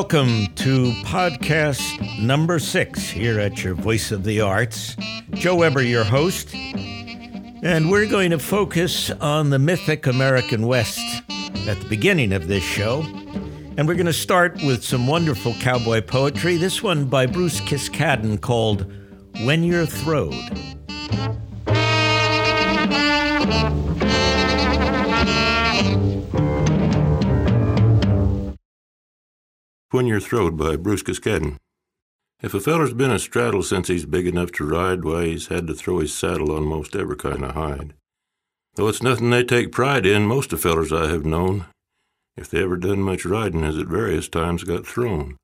welcome to podcast number six here at your Voice of the Arts. Joe Weber, your host, and we're going to focus on the mythic American West at the beginning of this show. And we're going to start with some wonderful cowboy poetry. This one by Bruce Kiskaddon called When You're Throwed. When You're Throwed by Bruce Kiskaddon. If a feller's been a straddle since he's big enough to ride, why, he's had to throw his saddle on most every kind of hide. Though it's nothing they take pride in, most of fellers I have known, if they ever done much riding, has at various times got thrown.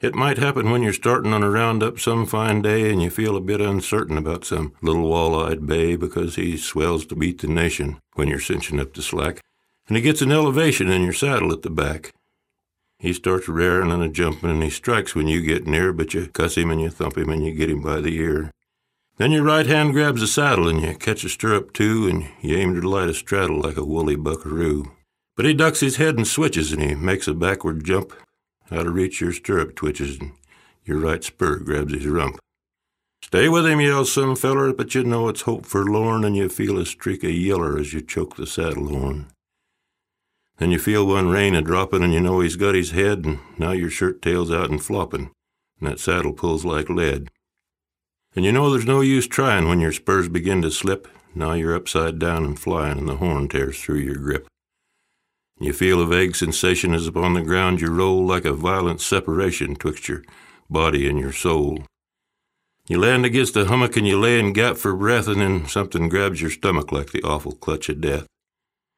It might happen when you're starting on a roundup some fine day and you feel a bit uncertain about some little wall-eyed bay because he swells to beat the nation when you're cinching up the slack, and he gets an elevation in your saddle at the back. He starts raring and a jumping, and he strikes when you get near, but you cuss him and you thump him and you get him by the ear. Then your right hand grabs the saddle and you catch a stirrup too, and you aim to light a straddle like a woolly buckaroo. But he ducks his head and switches, and he makes a backward jump. Out of reach, your stirrup twitches, and your right spur grabs his rump. Stay with him, yells some feller, but you know it's hope forlorn, and you feel a streak of yeller as you choke the saddle horn. Then you feel one rein a droppin', and you know he's got his head, and now your shirt tail's out and floppin', and that saddle pulls like lead. And you know there's no use tryin' when your spurs begin to slip. Now you're upside down and flyin', and the horn tears through your grip. You feel a vague sensation as upon the ground you roll like a violent separation twixt your body and your soul. You land against a hummock and you lay and gap for breath, and then something grabs your stomach like the awful clutch of death.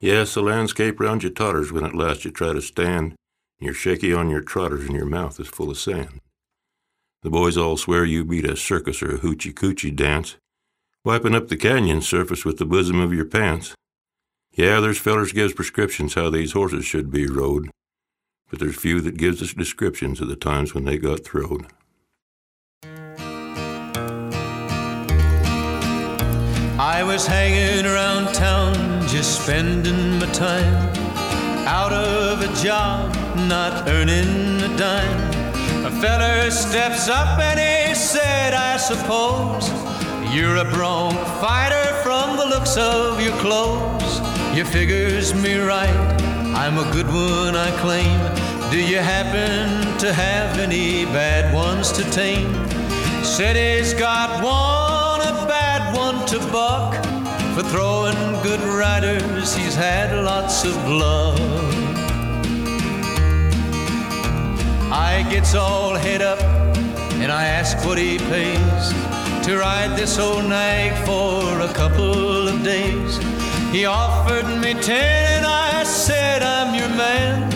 Yes, the landscape round you totters when at last you try to stand. You're shaky on your trotters and your mouth is full of sand. The boys all swear you beat a circus or a hoochie coochie dance, wiping up the canyon surface with the bosom of your pants. Yeah, there's fellers gives prescriptions how these horses should be rode, but there's few that gives us descriptions of the times when they got throwed. I was hanging around town, just spending my time. Out of a job, not earning a dime. A feller steps up and he said, I suppose you're a bronc fighter from the looks of your clothes. You figures me right, I'm a good one, I claim. Do you happen to have any bad ones to tame? Said he's got one, a bad to buck. For throwing good riders, he's had lots of luck. I gets all head up and I ask what he pays to ride this old nag for a couple of days. He offered me ten and I said I'm your man.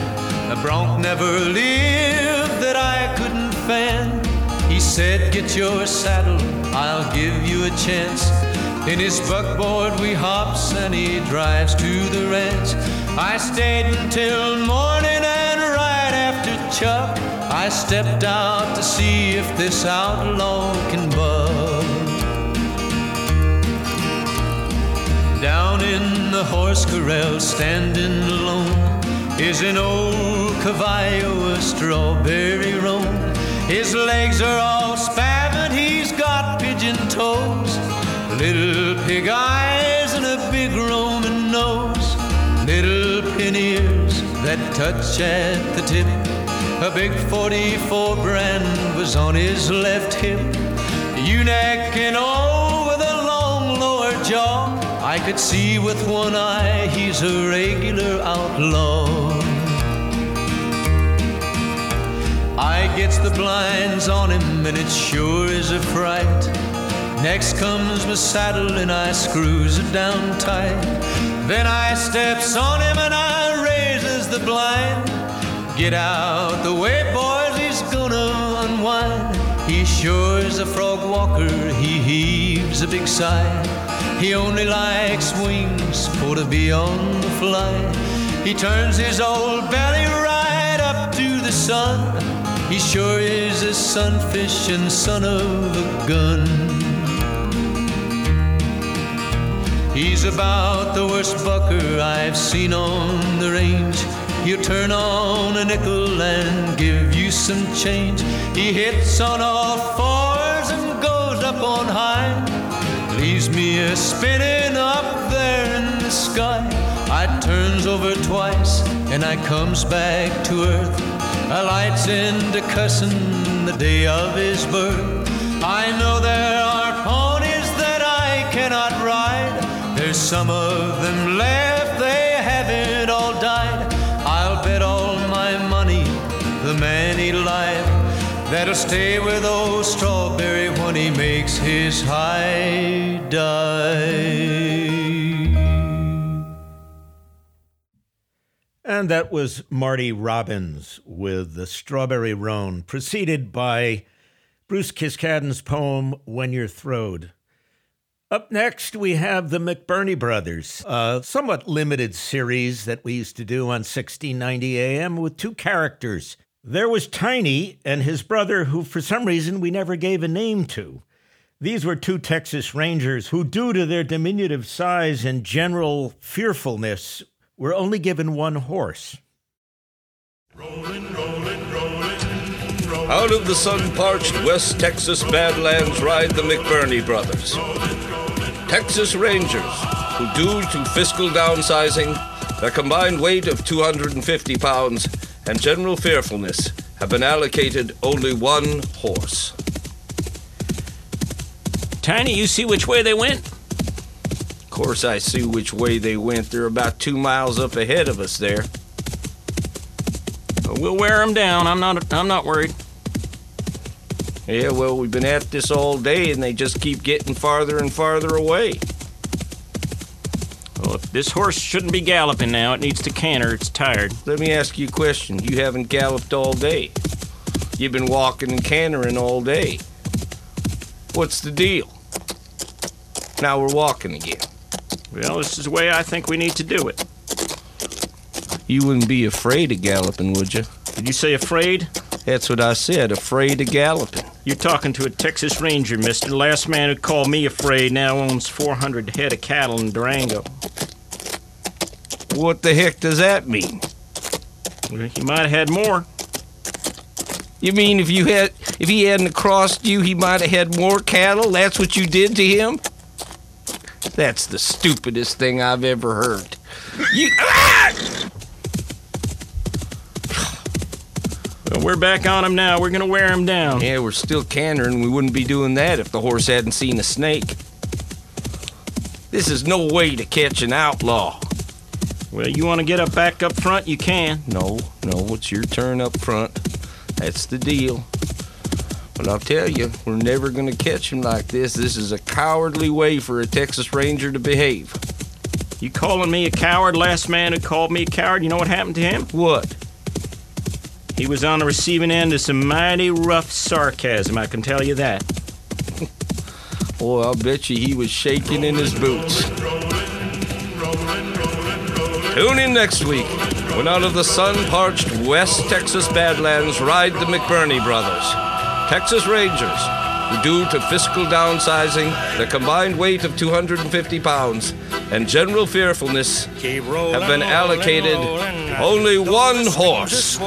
A bronc never lived that I couldn't fan. He said, Get your saddle, I'll give you a chance. In his buckboard we hops and he drives to the ranch. I stayed until morning and right after Chuck, I stepped out to see if this outlaw can buck. Down in the horse corral, standing alone, is an old caballo, a strawberry roan. His legs are all little pig eyes, and a big Roman nose, little pin ears that touch at the tip. A big 44 brand was on his left hip. Eunuch and all with a long lower jaw. I could see with one eye he's a regular outlaw. I gets the blinds on him and it sure is a fright. Next comes my saddle and I screws it down tight. Then I steps on him and I raises the blind. Get out the way, boys, he's gonna unwind. He sure is a frog walker, he heaves a big sigh. He only likes wings for to be on the fly. He turns his old belly right up to the sun. He sure is a sunfish and son of a gun. He's about the worst bucker I've seen on the range. He'll turn on a nickel and give you some change. He hits on all fours and goes up on high. Leaves me a spinning up there in the sky. I turns over twice and I comes back to earth. I lights into cussing the day of his birth. I know there Some of them left, they haven't all died. I'll bet all my money, the man he life, that'll stay with old Strawberry when he makes his high dive. And that was Marty Robbins with the Strawberry Roan, preceded by Bruce Kiskaddon's poem When You're Throwed. Up next, we have the McBurney Brothers, a somewhat limited series that we used to do on 1690 AM with two characters. There was Tiny and his brother, who for some reason we never gave a name to. These were two Texas Rangers who, due to their diminutive size and general fearfulness, were only given one horse. Rolling, rolling, rolling, rolling. Out of the sun parched West Texas Badlands ride the McBurney brothers. Texas Rangers, who, due to fiscal downsizing, their combined weight of 250 pounds, and general fearfulness, have been allocated only one horse. Tiny, you see which way they went? Of course, I see which way they went. They're about two miles up ahead of us there. We'll wear them down. I'm not. I'm not worried. Yeah, well, we've been at this all day, and they just keep getting farther and farther away. Well, if this horse shouldn't be galloping now, it needs to canter. It's tired. Let me ask you a question. You haven't galloped all day. You've been walking and cantering all day. What's the deal? Now we're walking again. Well, this is the way I think we need to do it. You wouldn't be afraid of galloping, would you? Did you say afraid? That's what I said, afraid of galloping. You're talking to a Texas Ranger, mister. The last man who called me afraid now owns 400 head of cattle in Durango. What the heck does that mean? Well, He might have had more. You mean if you had if he hadn't crossed you, he might have had more cattle? That's what you did to him? That's the stupidest thing I've ever heard. You ah! Well, we're back on him now. We're gonna wear him down. Yeah, we're still cantering. We wouldn't be doing that if the horse hadn't seen a snake. This is no way to catch an outlaw. Well, you want to get up back up front? You can. No, no, it's your turn up front. That's the deal. But I'll tell you, we're never going to catch him like this. This is a cowardly way for a Texas Ranger to behave. You calling me a coward? Last man who called me a coward, you know what happened to him? What? He was on the receiving end of some mighty rough sarcasm, I can tell you that. Boy, I'll bet you he was shaking in his boots. Tune in next week when out of the sun-parched West Texas Badlands ride the McBurney brothers, Texas Rangers, who due to fiscal downsizing, the combined weight of 250 pounds, and general fearfulness, have been allocated only one horse.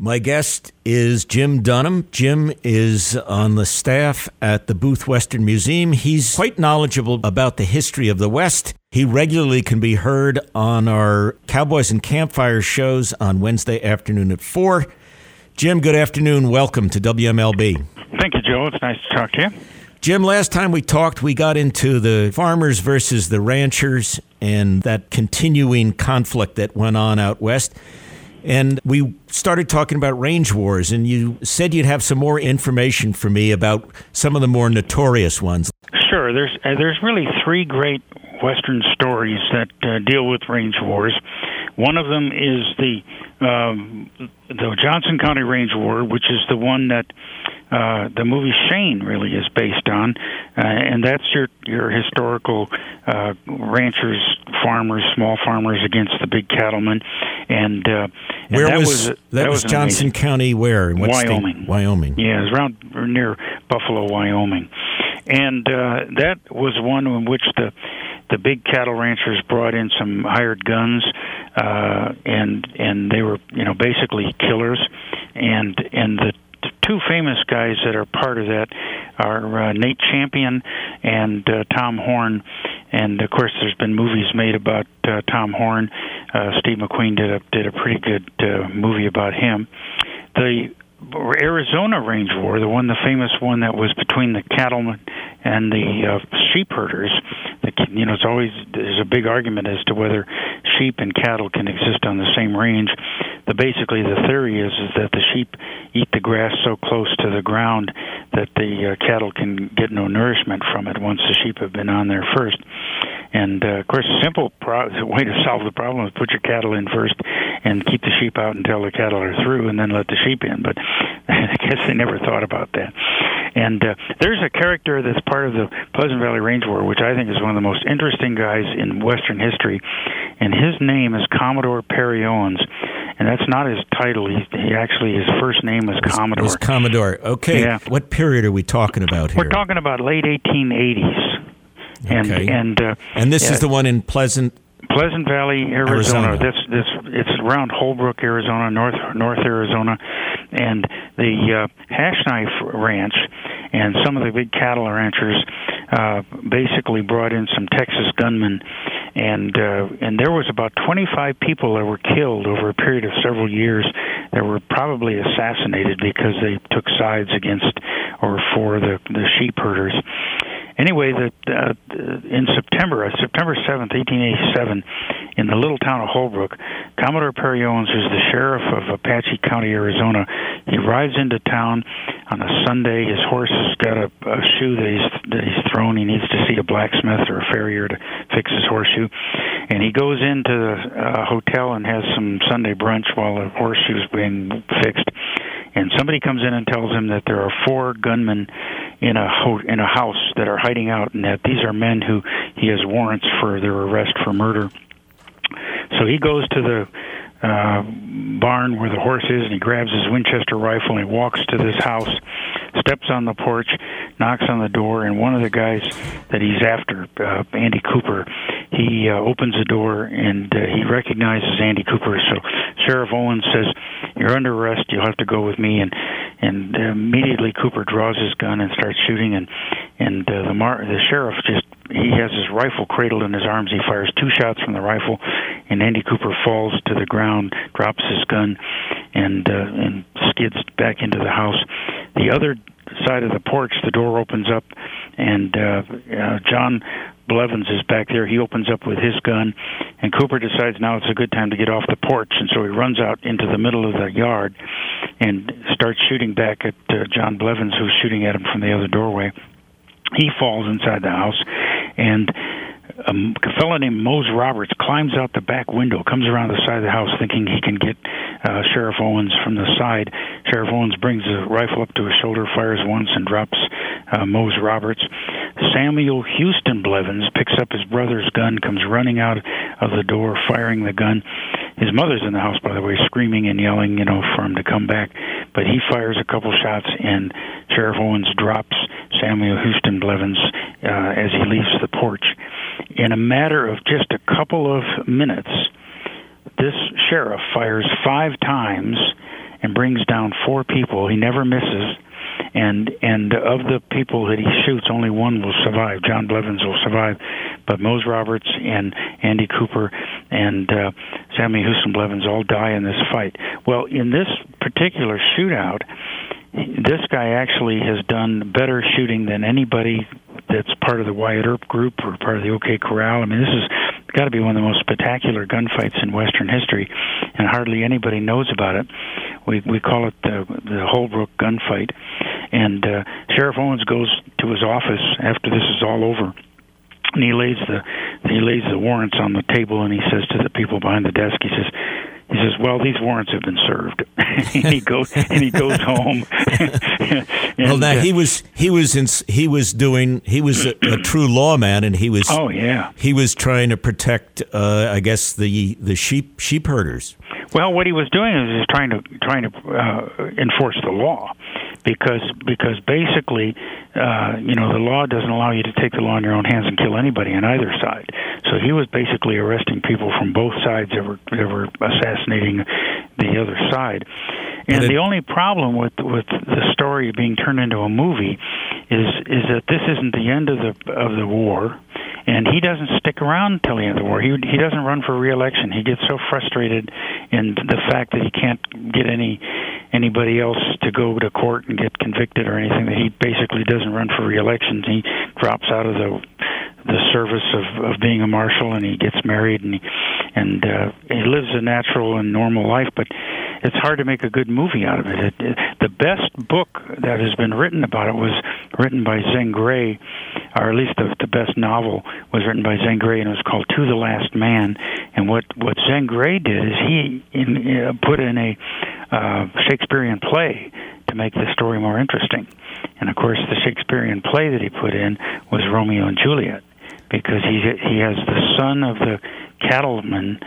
My guest is Jim Dunham. Jim is on the staff at the Booth Western Museum. He's quite knowledgeable about the history of the West. He regularly can be heard on our Cowboys and Campfire shows on Wednesday afternoon at 4. Jim, good afternoon. Welcome to WMLB. Thank you, Joe. It's nice to talk to you. Jim, last time we talked, we got into the farmers versus the ranchers and that continuing conflict that went on out west. And we started talking about range wars, and you said you'd have some more information for me about some of the more notorious ones. Sure. There's uh, there's really three great Western stories that uh, deal with range wars. One of them is the um, the Johnson County Range War, which is the one that uh, the movie Shane really is based on, uh, and that's your your historical uh, ranchers, farmers, small farmers against the big cattlemen, and, uh, and Where that was, was, that, was an Johnson amazing- County? Where? In what state? Wyoming. Wyoming. Yeah, was around near Buffalo, Wyoming. and uh, that was one in which the the big cattle ranchers brought in some hired guns, uh, and and they were you know basically killers, and and the two famous guys that are part of that are uh, Nate Champion and uh, Tom Horn, and of course there's been movies made about uh, Tom Horn. Uh, Steve McQueen did a did a pretty good uh, movie about him. The Arizona range war, the one, the famous one that was between the cattlemen and the uh, sheep herders. The, you know, it's always there's a big argument as to whether sheep and cattle can exist on the same range. The basically the theory is is that the sheep eat the grass so close to the ground that the uh, cattle can get no nourishment from it once the sheep have been on there first. And uh, of course, a simple pro- way to solve the problem is put your cattle in first and keep the sheep out until the cattle are through, and then let the sheep in. But I guess they never thought about that. And uh, there's a character that's part of the Pleasant Valley Range War, which I think is one of the most interesting guys in Western history, and his name is Commodore Perry Owens. And that's not his title. He, he actually his first name was Commodore. Was Commodore. Okay. Yeah. What period are we talking about here? We're talking about late 1880s. And Okay. and uh, and this yeah, is the one in Pleasant. Pleasant Valley, Arizona. Arizona. This this it's around Holbrook, Arizona, North North Arizona, and the uh, Hash Knife Ranch and some of the big cattle ranchers uh, basically brought in some Texas gunmen, and uh, and there was about 25 people that were killed over a period of several years that were probably assassinated because they took sides against or for the the sheep herders anyway, that uh, in September, uh, September seventh, eighteen eighty-seven, in the little town of Holbrook, Commodore Perry Owens, who's the sheriff of Apache County, Arizona, he rides into town on a Sunday. His horse has got a, a shoe that he's that he's thrown. He needs to see a blacksmith or a farrier to fix his horseshoe, and he goes into the uh, hotel and has some Sunday brunch while the horseshoe's being fixed and somebody comes in and tells him that there are four gunmen in a ho- in a house that are hiding out, and that these are men who he has warrants for their arrest for murder. So he goes to the uh, barn where the horse is, and he grabs his Winchester rifle and he walks to this house, steps on the porch, knocks on the door, and one of the guys that he's after, uh, Andy Cooper, he uh, opens the door and uh, he recognizes Andy Cooper. So Sheriff Owens says, "You're under arrest. You'll have to go with me." And and immediately Cooper draws his gun and starts shooting, and and uh, the mar- the sheriff just he has his rifle cradled in his arms. He fires two shots from the rifle, and Andy Cooper falls to the ground, drops his gun, and uh, and skids back into the house. The other side of the porch, the door opens up, and uh, uh, John Blevins is back there. He opens up with his gun, and Cooper decides now it's a good time to get off the porch, and so he runs out into the middle of the yard and starts shooting back at uh, John Blevins, who's shooting at him from the other doorway. He falls inside the house, and a fellow named Mose Roberts climbs out the back window, comes around the side of the house, thinking he can get uh, Sheriff Owens from the side. Sheriff Owens brings the rifle up to his shoulder, fires once, and drops uh, Mose Roberts. Samuel Houston Blevins picks up his brother's gun, comes running out of the door, firing the gun. His mother's in the house, by the way, screaming and yelling, you know, for him to come back. But he fires a couple shots, and Sheriff Owens drops Samuel Houston Blevins uh, as he leaves the porch. In a matter of just a couple of minutes, this sheriff fires five times and brings down four people. He never misses. And and of the people that he shoots, only one will survive. John Blevins will survive, but Mose Roberts and Andy Cooper and uh, Sammy Houston Blevins all die in this fight. Well, in this particular shootout, this guy actually has done better shooting than anybody that's part of the Wyatt Earp group or part of the OK Corral. I mean, this has got to be one of the most spectacular gunfights in Western history, and hardly anybody knows about it. We we call it the the Holbrook gunfight, and uh, Sheriff Owens goes to his office after this is all over. And he lays the he lays the warrants on the table, and he says to the people behind the desk, he says, he says, "Well, these warrants have been served." and he goes and he goes home. well, And, now uh, he was he was in, he was doing he was a, a true lawman, and he was Oh yeah. he was trying to protect, uh, I guess the the sheep sheep herders. Well, what he was doing is he was trying to trying to uh, enforce the law, because because basically, uh, you know, the law doesn't allow you to take the law in your own hands and kill anybody on either side. So he was basically arresting people from both sides that were that were assassinating the other side. And the only problem with with the story being turned into a movie is is that this isn't the end of the of the war, and he doesn't stick around until the end of the war. He he doesn't run for reelection. He gets so frustrated in the fact that he can't get any anybody else to go to court and get convicted or anything that he basically doesn't run for reelection. He drops out of the the service of of being a marshal and he gets married and he and uh, he lives a natural and normal life, but it's hard to make a good movie out of it. It, it. The best book that has been written about it was written by Zane Grey, or at least the, the best novel was written by Zane Grey, and it was called To the Last Man. And what what Zane Grey did is he in, uh, put in a uh, Shakespearean play to make the story more interesting. And of course, the Shakespearean play that he put in was Romeo and Juliet, because he he has the son of the cattleman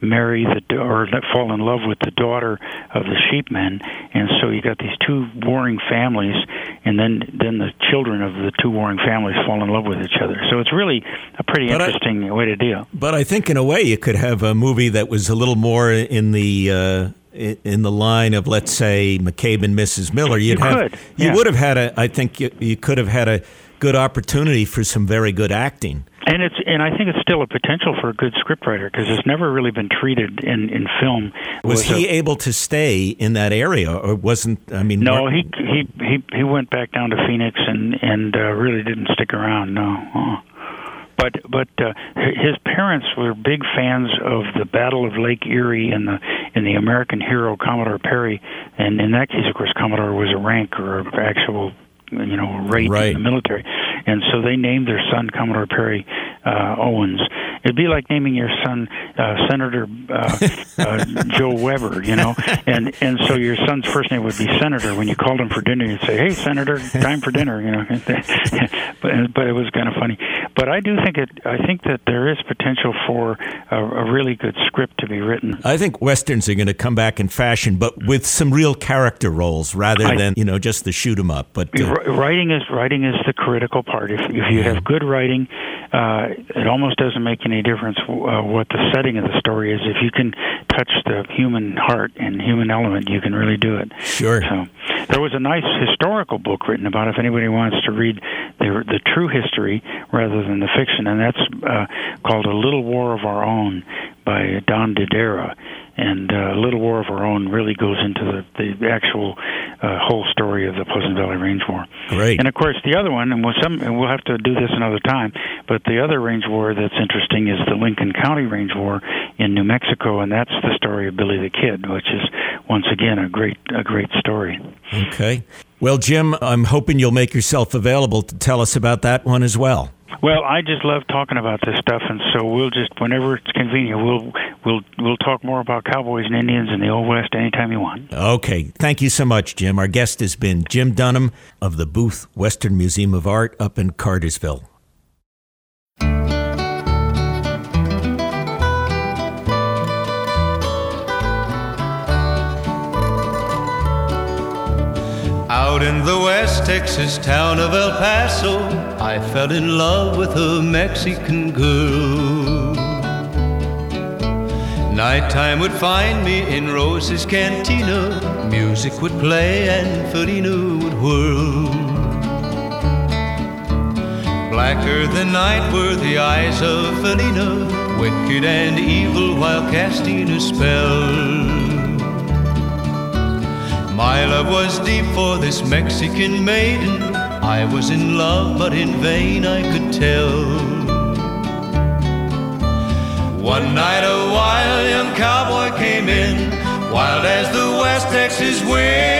marry the or fall in love with the daughter of the sheepman and so you got these two warring families and then then the children of the two warring families fall in love with each other. So it's really a pretty But I- interesting way to deal. But I think in a way you could have a movie that was a little more in the uh, i- in the line of let's say McCabe and Mrs. Miller. You'd You have could, you yeah. would have had a I think you, you could have had a good opportunity for some very good acting. and it's and I think it's still a potential for a good scriptwriter because it's never really been treated in in film Was a- he able to stay in that area or wasn't I mean No, Mar- he he he he went back down to Phoenix and and uh, really didn't stick around. No. Uh. But but uh, his parents were big fans of the Battle of Lake Erie and the and the American hero Commodore Perry, and in that case, of course, Commodore was a rank or an actual you know rate Right. in the military, and so they named their son Commodore Perry uh, Owens. It'd be like naming your son uh, Senator uh, uh, Joe Weber, you know, and and so your son's first name would be Senator. When you called him for dinner, you'd say, "Hey, Senator, time for dinner," you know. but but it was kind of funny. But I do think it. I think that there is potential for a, a really good script to be written. I think westerns are going to come back in fashion, but with some real character roles rather I- than you know just the shoot 'em up. But uh, Writing is writing is the critical part. If if you have good writing, uh, it almost doesn't make any difference uh, what the setting of the story is. If you can touch the human heart and human element, you can really do it. Sure. So there was a nice historical book written about it if anybody wants to read the the true history rather than the fiction, and that's uh, called A Little War of Our Own by Don Dedera. And uh, Little War of Our Own really goes into the, the actual uh, whole story of the Pleasant Valley Range War. Great. And of course, the other one, and we'll, some, and we'll have to do this another time, but the other range war that's interesting is the Lincoln County Range War in New Mexico, and that's the story of Billy the Kid, which is once again a great a great story. Okay. Well, Jim, I'm hoping you'll make yourself available to tell us about that one as well. Well, I just love talking about this stuff, and so we'll just whenever it's convenient, we'll we'll we'll talk more about cowboys and Indians in the Old West anytime you want. Okay. Thank you so much, Jim. Our guest has been Jim Dunham of the Booth Western Museum of Art up in Cartersville. Out in the West Texas town of El Paso, I fell in love with a Mexican girl. Nighttime would find me in Rosa's cantina. Music would play and Felina would whirl. Blacker than night were the eyes of Felina, wicked and evil while casting a spell. My love was deep for this Mexican maiden. I was in love, but in vain I could tell. One night a wild young cowboy came in, wild as the West Texas wind.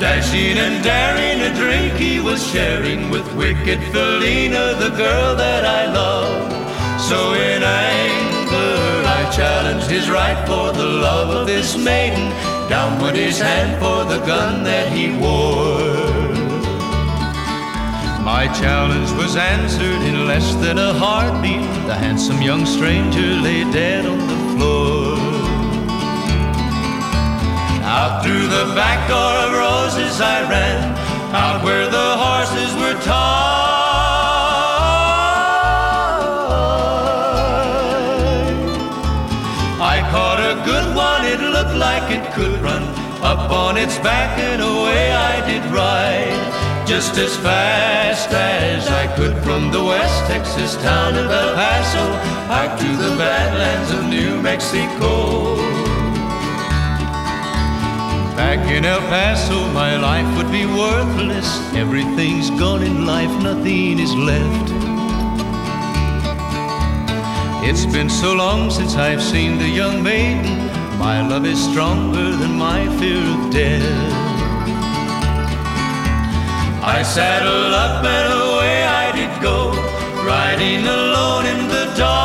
Dashing and daring, a drink he was sharing with wicked Felina, the girl that I love. So in anger, I challenged his right for the love of this maiden. Down went his hand for the gun that he wore. My challenge was answered in less than a heartbeat. The handsome young stranger lay dead on the floor. Out through the back door of Rosa's I ran, out where the horses were tied. Like it could run up on its back and away I did ride. Just as fast as I could from the West Texas town of El Paso out to the badlands of New Mexico. Back in El Paso, my life would be worthless. Everything's gone in life, nothing is left. It's been so long since I've seen the young maiden. My love is stronger than my fear of death. I saddled up and away I did go, riding alone in the dark.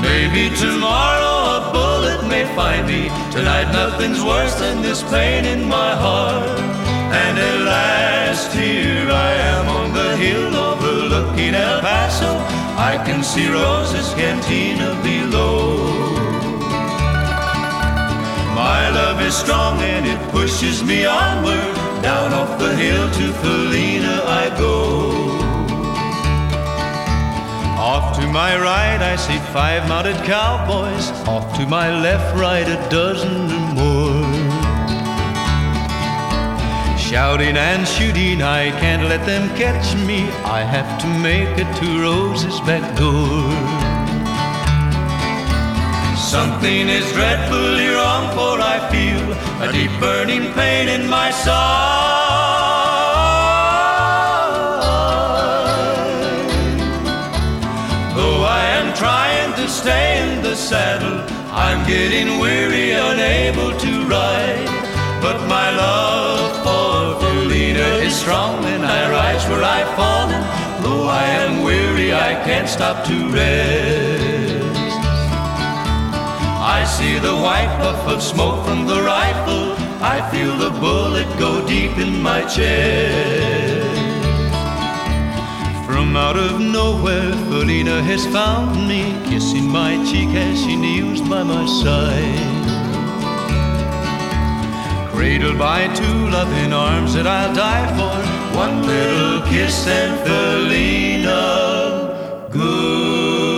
Maybe tomorrow a bullet may find me. Tonight nothing's worse than this pain in my heart. And at last here Paso. I can see Rosa's cantina below. My love is strong and it pushes me onward. Down off the hill to Felina I go. Off to my right I see five mounted cowboys. Off to my left, right, a dozen or more. Shouting and shooting, I can't let them catch me. I have to make it to Rosa's back door. Something is dreadfully wrong, for I feel a deep burning pain in my side. Though I am trying to stay in the saddle, I'm getting weary, unable to ride. But my love strong, and I rise where I've fallen. Though I am weary, I can't stop to rest. I see the white puff of smoke from the rifle. I feel the bullet go deep in my chest. From out of nowhere, Felina has found me, kissing my cheek as she kneels by my side. Cradled by two loving arms that I'll die for, one little kiss and Felina, goodbye.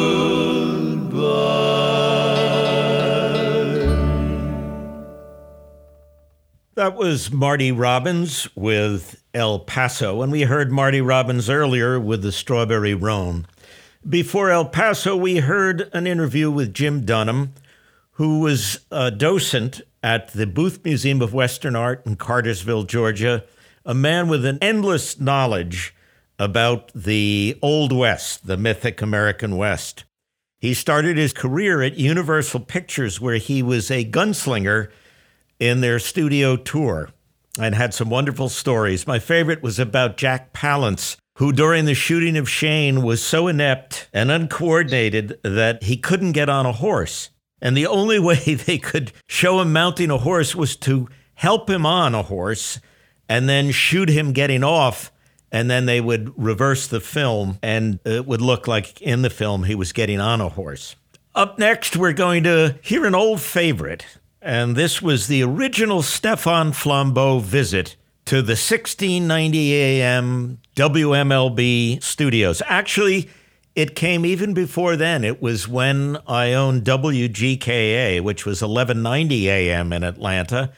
That was Marty Robbins with El Paso, and we heard Marty Robbins earlier with the Strawberry Roan. Before El Paso, we heard an interview with Jim Dunham, who was a docent at the Booth Museum of Western Art in Cartersville, Georgia, a man with an endless knowledge about the Old West, the mythic American West. He started his career at Universal Pictures, where he was a gunslinger in their studio tour and had some wonderful stories. My favorite was about Jack Palance, who during the shooting of Shane was so inept and uncoordinated that he couldn't get on a horse. And the only way they could show him mounting a horse was to help him on a horse and then shoot him getting off. And then they would reverse the film, and it would look like in the film he was getting on a horse. Up next, we're going to hear an old favorite, and this was the original Stefan Flambeau visit to the 1690 AM WMLB studios. Actually, it came even before then. It was when I owned WGKA, which was 1190 AM in Atlanta,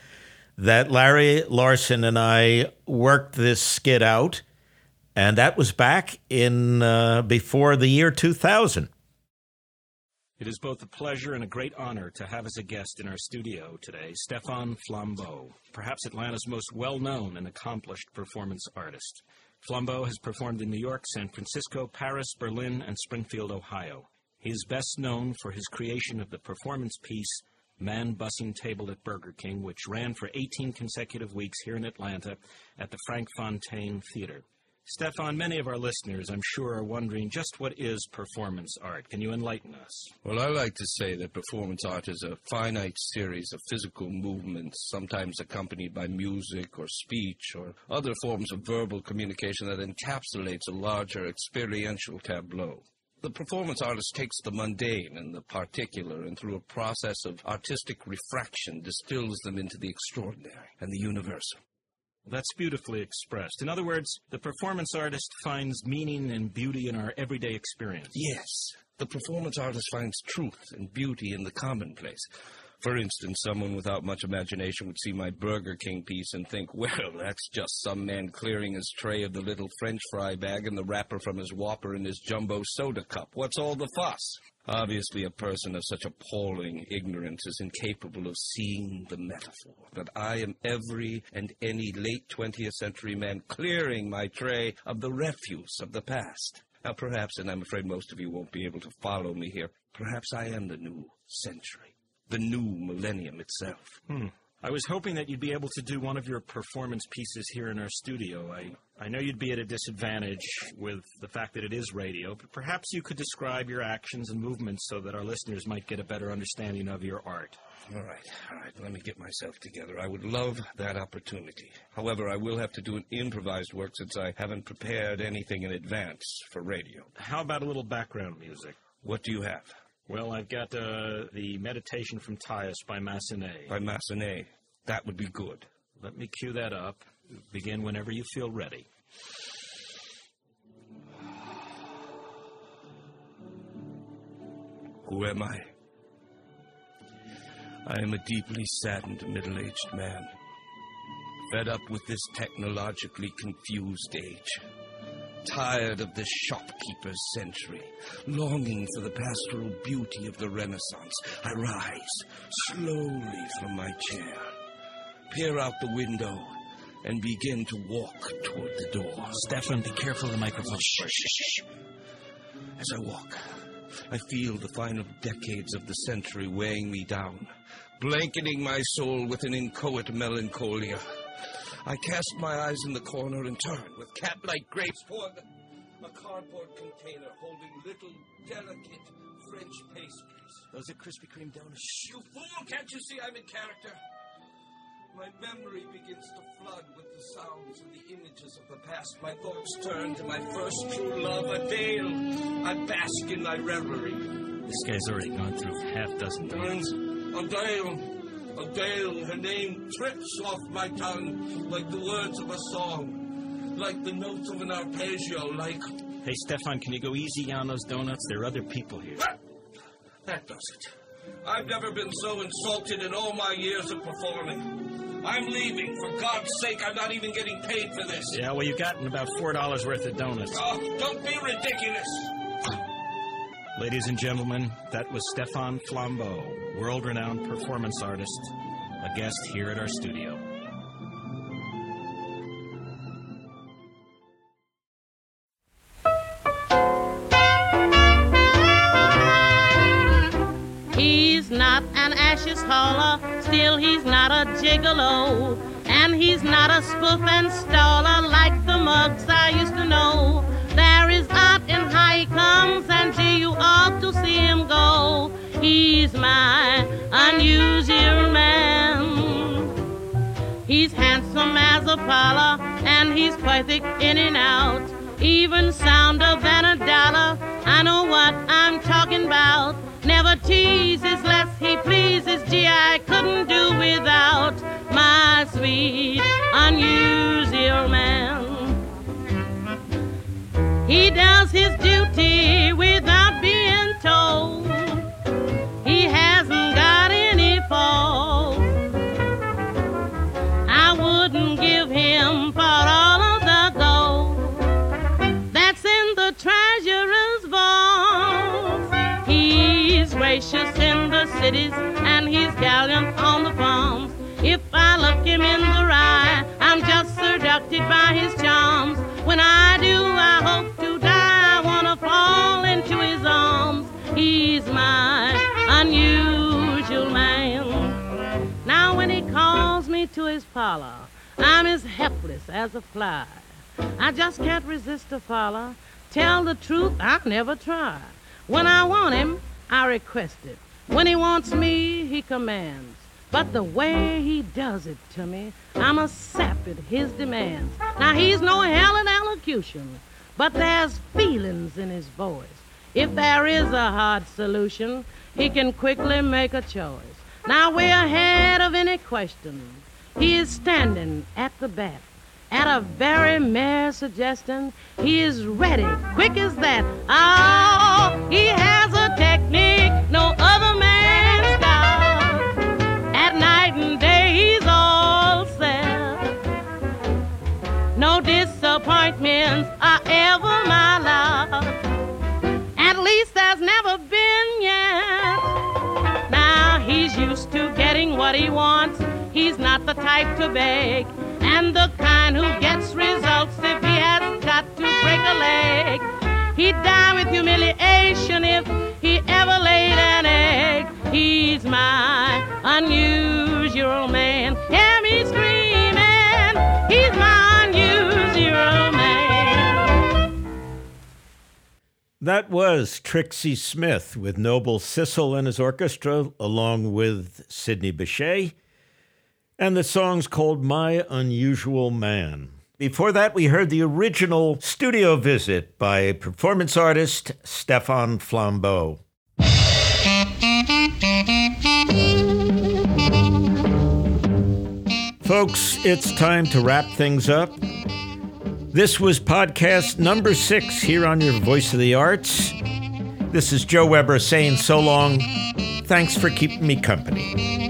that Larry Larson and I worked this skit out. And that was back in uh, before the year 2000. It is both a pleasure and a great honor to have as a guest in our studio today Stefan Flambeau, perhaps Atlanta's most well known and accomplished performance artist. Flambeau has performed in New York, San Francisco, Paris, Berlin, and Springfield, Ohio. He is best known for his creation of the performance piece Man Bussing Table at Burger King, which ran for 18 consecutive weeks here in Atlanta at the Frank Fontaine Theater. Stefan, many of our listeners, I'm sure, are wondering just what is performance art. Can you enlighten us? Well, I like to say that performance art is a finite series of physical movements, sometimes accompanied by music or speech or other forms of verbal communication that encapsulates a larger experiential tableau. The performance artist takes the mundane and the particular and through a process of artistic refraction distills them into the extraordinary and the universal. That's beautifully expressed. In other words, the performance artist finds meaning and beauty in our everyday experience. Yes, the performance artist finds truth and beauty in the commonplace. For instance, someone without much imagination would see my Burger King piece and think, well, that's just some man clearing his tray of the little French fry bag and the wrapper from his Whopper and his jumbo soda cup. What's all the fuss? Obviously, a person of such appalling ignorance is incapable of seeing the metaphor. that I am every and any late 20th century man clearing my tray of the refuse of the past. Now, perhaps, and I'm afraid most of you won't be able to follow me here, perhaps I am the new century the new millennium itself. Hmm. I was hoping that you'd be able to do one of your performance pieces here in our studio. I, I know you'd be at a disadvantage with the fact that it is radio, but perhaps you could describe your actions and movements so that our listeners might get a better understanding of your art. All right, all right, let me get myself together. I would love that opportunity. However, I will have to do an improvised work since I haven't prepared anything in advance for radio. How about a little background music? What do you have? Well, I've got uh, the Meditation from Thaïs by Massenet. By Massenet. That would be good. Let me cue that up. Begin whenever you feel ready. Who am I? I am a deeply saddened middle aged man, fed up with this technologically confused age tired of this shopkeeper's century, longing for the pastoral beauty of the Renaissance, I rise slowly from my chair, peer out the window, and begin to walk toward the door. Stefan, be careful of the microphone. Shh, shh, shh. As I walk, I feel the final decades of the century weighing me down, blanketing my soul with an inchoate melancholia. I cast my eyes in the corner and turn with cat-like grace toward a cardboard container holding little, delicate French pastries. Those are Krispy Kreme donuts. Shh, you fool! Can't you see I'm in character? My memory begins to flood with the sounds and the images of the past. My thoughts turn to my first true love, Adele. I bask in my reverie. This guy's already gone through half dozen days. Adele. Adele, her name trips off my tongue like the words of a song, like the notes of an arpeggio, like. Hey, Stefan, can you go easy on those donuts? There are other people here. That, that does it. I've never been so insulted in all my years of performing. I'm leaving. For God's sake, I'm not even getting paid for this. Yeah, well, you've gotten about $4 worth of donuts. Oh, don't be ridiculous. Ladies and gentlemen, that was Stefan Flambeau, world renowned performance artist, a guest here at our studio. He's not an ashes hauler, still he's not a gigolo. And he's not a spoof and staller like the mugs I used to know. Comes, and gee, you ought to see him go. He's my unusual man. He's handsome as Apollo, and he's perfect in and out. Even sounder than a dollar. I know what I'm talking about. Never teases less he pleases. Gee, I couldn't do without my sweet, his duty without being told. He hasn't got any fault. I wouldn't give him for all of the gold that's in the treasurer's vault. He's gracious in the cities and he's gallant on the farms. If I look him in the eye, I'm just seduced by his parlor, I'm as helpless as a fly. I just can't resist a follow. Tell the truth, I never try. When I want him, I request it. When he wants me, he commands. But the way he does it to me, I'm a sap at his demands. Now he's no hell in elocution, but there's feelings in his voice. If there is a hard solution, he can quickly make a choice. Now we're ahead of any question. He is standing at the bat. At a very mere suggestion, he is ready, quick as that. Oh, he has a technique no other man's got. At night and day, he's all set. No disappointments are ever my lot. At least there's never been yet. Now he's used to getting what he wants. He's not the type to beg. And the kind who gets results if he has got to break a leg. He'd die with humiliation if he ever laid an egg. He's my unusual man. Hear me screaming. He's my unusual man. That was Trixie Smith with Noble Sissle and his orchestra, along with Sidney Bechet, and the song's called My Unusual Man. Before that, we heard the original studio visit by performance artist Stephan Flambeau. Folks, it's time to wrap things up. This was podcast number six here on your Voice of the Arts. This is Joe Weber saying so long. Thanks for keeping me company.